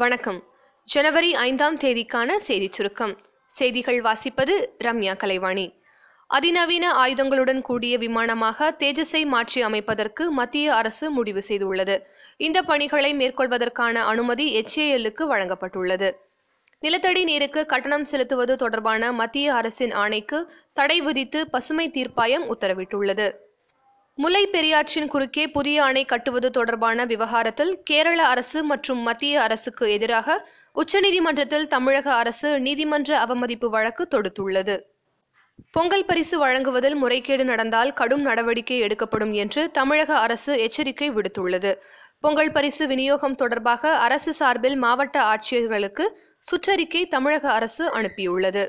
வணக்கம். ஜனவரி ஐந்தாம் தேதிக்கான செய்திச் சுருக்கம். செய்திகள் வாசிப்பது ரம்யா கலைவாணி. அதிநவீன ஆயுதங்களுடன் கூடிய விமானமாக தேஜஸை மாற்றி அமைப்பதற்கு மத்திய அரசு முடிவு செய்துள்ளது. இந்த பணிகளை மேற்கொள்வதற்கான அனுமதி எச்ஏஎல்லுக்கு வழங்கப்பட்டுள்ளது. நிலத்தடி நீருக்கு கட்டணம் செலுத்துவது தொடர்பான மத்திய அரசின் ஆணைக்கு தடை விதித்து பசுமை தீர்ப்பாயம் உத்தரவிட்டுள்ளது. முல்லை பெரியாற்றின் குறுக்கே புதிய அணை கட்டுவது தொடர்பான விவகாரத்தில் கேரள அரசு மற்றும் மத்திய அரசுக்கு எதிராக உச்சநீதிமன்றத்தில் தமிழக அரசு நீதிமன்ற அவமதிப்பு வழக்கு தொடுத்துள்ளது. பொங்கல் பரிசு வழங்குவதில் முறைகேடு நடந்தால் கடும் நடவடிக்கை எடுக்கப்படும் என்று தமிழக அரசு எச்சரிக்கை விடுத்துள்ளது. பொங்கல் பரிசு விநியோகம் தொடர்பாக அரசு சார்பில் மாவட்ட ஆட்சியர்களுக்கு சுற்றறிக்கை தமிழக அரசு அனுப்பியுள்ளது.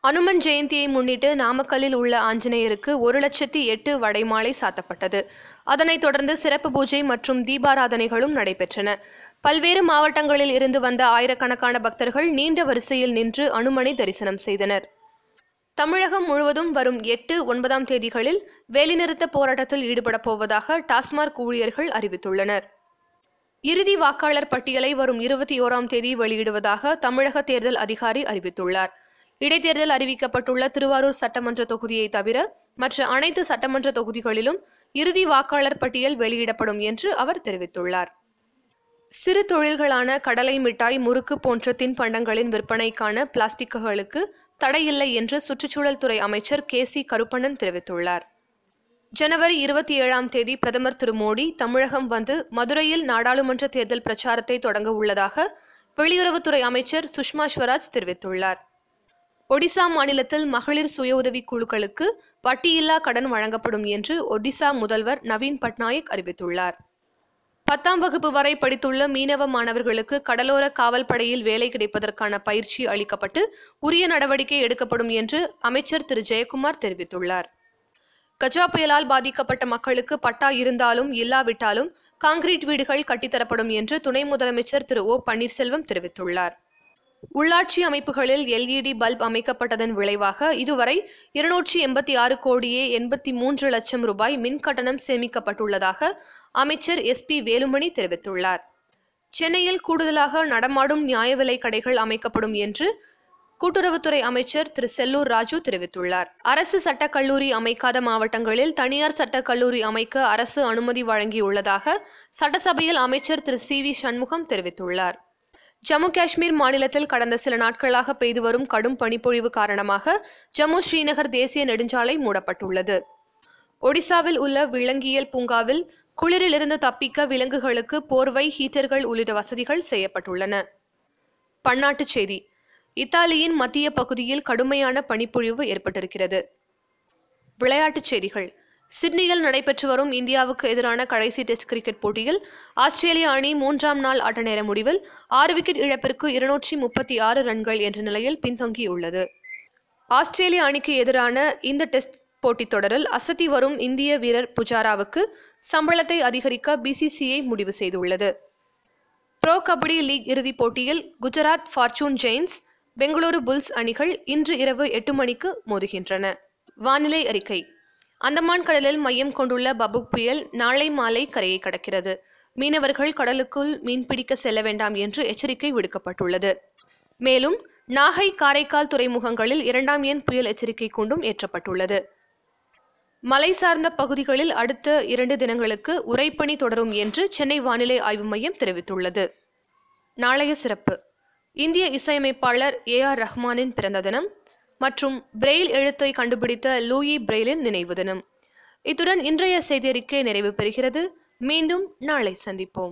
அனுமன் ஜெயந்தியை முன்னிட்டு நாமக்கல்லில் உள்ள ஆஞ்சநேயருக்கு ஒரு லட்சத்தி எட்டு வடைமாலை சாத்தப்பட்டது. அதனைத் தொடர்ந்து சிறப்பு பூஜை மற்றும் தீபாராதனைகளும் நடைபெற்றன. பல்வேறு மாவட்டங்களில் இருந்து வந்த ஆயிரக்கணக்கான பக்தர்கள் நீண்ட வரிசையில் நின்று அனுமனை தரிசனம் செய்தனர். தமிழகம் முழுவதும் வரும் எட்டு ஒன்பதாம் தேதிகளில் வேலைநிறுத்த போராட்டத்தில் ஈடுபடப் போவதாக டாஸ்மாக் ஊழியர்கள் அறிவித்துள்ளனர். இறுதி வாக்காளர் பட்டியலை வரும் இருபத்தி ஓராம் தேதி வெளியிடுவதாக தமிழக தேர்தல் அதிகாரி அறிவித்துள்ளார். இடைத்தேர்தல் அறிவிக்கப்பட்டுள்ள திருவாரூர் சட்டமன்ற தொகுதியை தவிர மற்ற அனைத்து சட்டமன்ற தொகுதிகளிலும் இறுதி வாக்காளர் பட்டியல் வெளியிடப்படும் என்று அவர் தெரிவித்துள்ளார். சிறு தொழில்களான கடலை மிட்டாய் முறுக்கு போன்ற தின்பண்டங்களின் விற்பனைக்கான பிளாஸ்டிக்குகளுக்கு தடையில்லை என்று சுற்றுச்சூழல் துறை அமைச்சர் கே சி கருப்பண்ணன் தெரிவித்துள்ளார். ஜனவரி இருபத்தி ஏழாம் தேதி பிரதமர் திரு மோடி தமிழகம் வந்து மதுரையில் நாடாளுமன்ற தேர்தல் பிரச்சாரத்தை தொடங்க உள்ளதாக வெளியுறவுத்துறை அமைச்சர் சுஷ்மா ஸ்வராஜ் தெரிவித்துள்ளார். ஒடிசா மாநிலத்தில் மகளிர் சுய உதவி குழுக்களுக்கு வட்டியில்லா கடன் வழங்கப்படும் என்று ஒடிசா முதல்வர் நவீன் பட்நாயக் அறிவித்துள்ளார். பத்தாம் வகுப்பு வரை படித்துள்ள மீனவ மாணவர்களுக்கு கடலோர காவல் படையில் வேலை கிடைப்பதற்கான பயிற்சி அளிக்கப்பட்டு உரிய நடவடிக்கை எடுக்கப்படும் என்று அமைச்சர் திரு. ஜெயக்குமார் தெரிவித்துள்ளார். கஜா புயலால் பாதிக்கப்பட்ட மக்களுக்கு பட்டா இருந்தாலும் இல்லாவிட்டாலும் காங்கிரீட் வீடுகள் கட்டித்தரப்படும் என்று துணை முதலமைச்சர் திரு. ஓ. பன்னீர்செல்வம் தெரிவித்துள்ளார். உள்ளாட்சி அமைப்புகளில் எல்இடி பல்ப் அமைக்கப்பட்டதன் விளைவாக இதுவரை இருநூற்றி எண்பத்தி ஆறு கோடியே எண்பத்தி மூன்று லட்சம் ரூபாய் மின் கட்டணம் சேமிக்கப்பட்டுள்ளதாக அமைச்சர் எஸ் பி வேலுமணி தெரிவித்துள்ளார். சென்னையில் கூடுதலாக நடமாடும் நியாய விலை கடைகள் அமைக்கப்படும் என்று கூட்டுறவுத்துறை அமைச்சர் திரு செல்லூர் ராஜு தெரிவித்துள்ளார். அரசு சட்டக்கல்லூரி அமைக்காத மாவட்டங்களில் தனியார் சட்டக் கல்லூரி அமைக்க அரசு அனுமதி வழங்கியுள்ளதாக சட்டசபையில் அமைச்சர் திரு சி வி சண்முகம் தெரிவித்துள்ளார். ஜம்மு காஷ்மீர் மாநிலத்தில் கடந்த சில நாட்களாக பெய்து வரும் கடும் பனிப்பொழிவு காரணமாக ஜம்மு ஸ்ரீநகர் தேசிய நெடுஞ்சாலை மூடப்பட்டுள்ளது. ஒடிசாவில் உள்ள விலங்கியல் பூங்காவில் குளிரிலிருந்து தப்பிக்க விலங்குகளுக்கு போர்வை ஹீட்டர்கள் உள்ளிட்ட வசதிகள் செய்யப்பட்டுள்ளன. பன்னாட்டுச் செய்தி. இத்தாலியின் மத்திய பகுதியில் கடுமையான பனிப்பொழிவு ஏற்பட்டிருக்கிறது. விளையாட்டுச் செய்திகள். சிட்னியில் நடைபெற்று வரும் இந்தியாவுக்கு எதிரான கடைசி டெஸ்ட் கிரிக்கெட் போட்டியில் ஆஸ்திரேலிய அணி மூன்றாம் நாள் ஆட்ட நேர முடிவில் ஆறு விக்கெட் இழப்பிற்கு இருநூற்றி முப்பத்தி ஆறு ரன்கள் என்ற நிலையில் பின்தங்கியுள்ளது. ஆஸ்திரேலிய அணிக்கு எதிரான இந்த டெஸ்ட் போட்டித் தொடரில் அசத்தி வரும் இந்திய வீரர் புஜாராவுக்கு சம்பளத்தை அதிகரிக்க பிசிசிஐ முடிவு செய்துள்ளது. ப்ரோ கபடி லீக் இறுதிப் போட்டியில் Gujarat fortune giants Bengaluru bulls அணிகள் இன்று இரவு எட்டு மணிக்கு மோதுகின்றன. வானிலை அறிக்கை. அந்தமான் கடலில் மையம் கொண்டுள்ள பபுக் புயல் நாளை மாலை கரையை கடக்கிறது. மீனவர்கள் கடலுக்குள் மீன்பிடிக்க செல்ல வேண்டாம் என்று எச்சரிக்கை விடுக்கப்பட்டுள்ளது. மேலும் நாகை காரைக்கால் துறைமுகங்களில் இரண்டாம் எண் புயல் எச்சரிக்கை கூண்டும் ஏற்றப்பட்டுள்ளது. மலை சார்ந்த பகுதிகளில் அடுத்த இரண்டு தினங்களுக்கு உரைப்பணி தொடரும் என்று சென்னை வானிலை ஆய்வு மையம் தெரிவித்துள்ளது. நாளைய சிறப்பு. இந்திய இசையமைப்பாளர் ஏ ஆர் ரஹ்மானின் பிறந்த தினம் மற்றும் பிரெயில் எழுத்தை கண்டுபிடித்த லூயி பிரெயிலின் நினைவு தினம். இத்துடன் இன்றைய செய்தியறிக்கை நிறைவு பெறுகிறது. மீண்டும் நாளை சந்திப்போம்.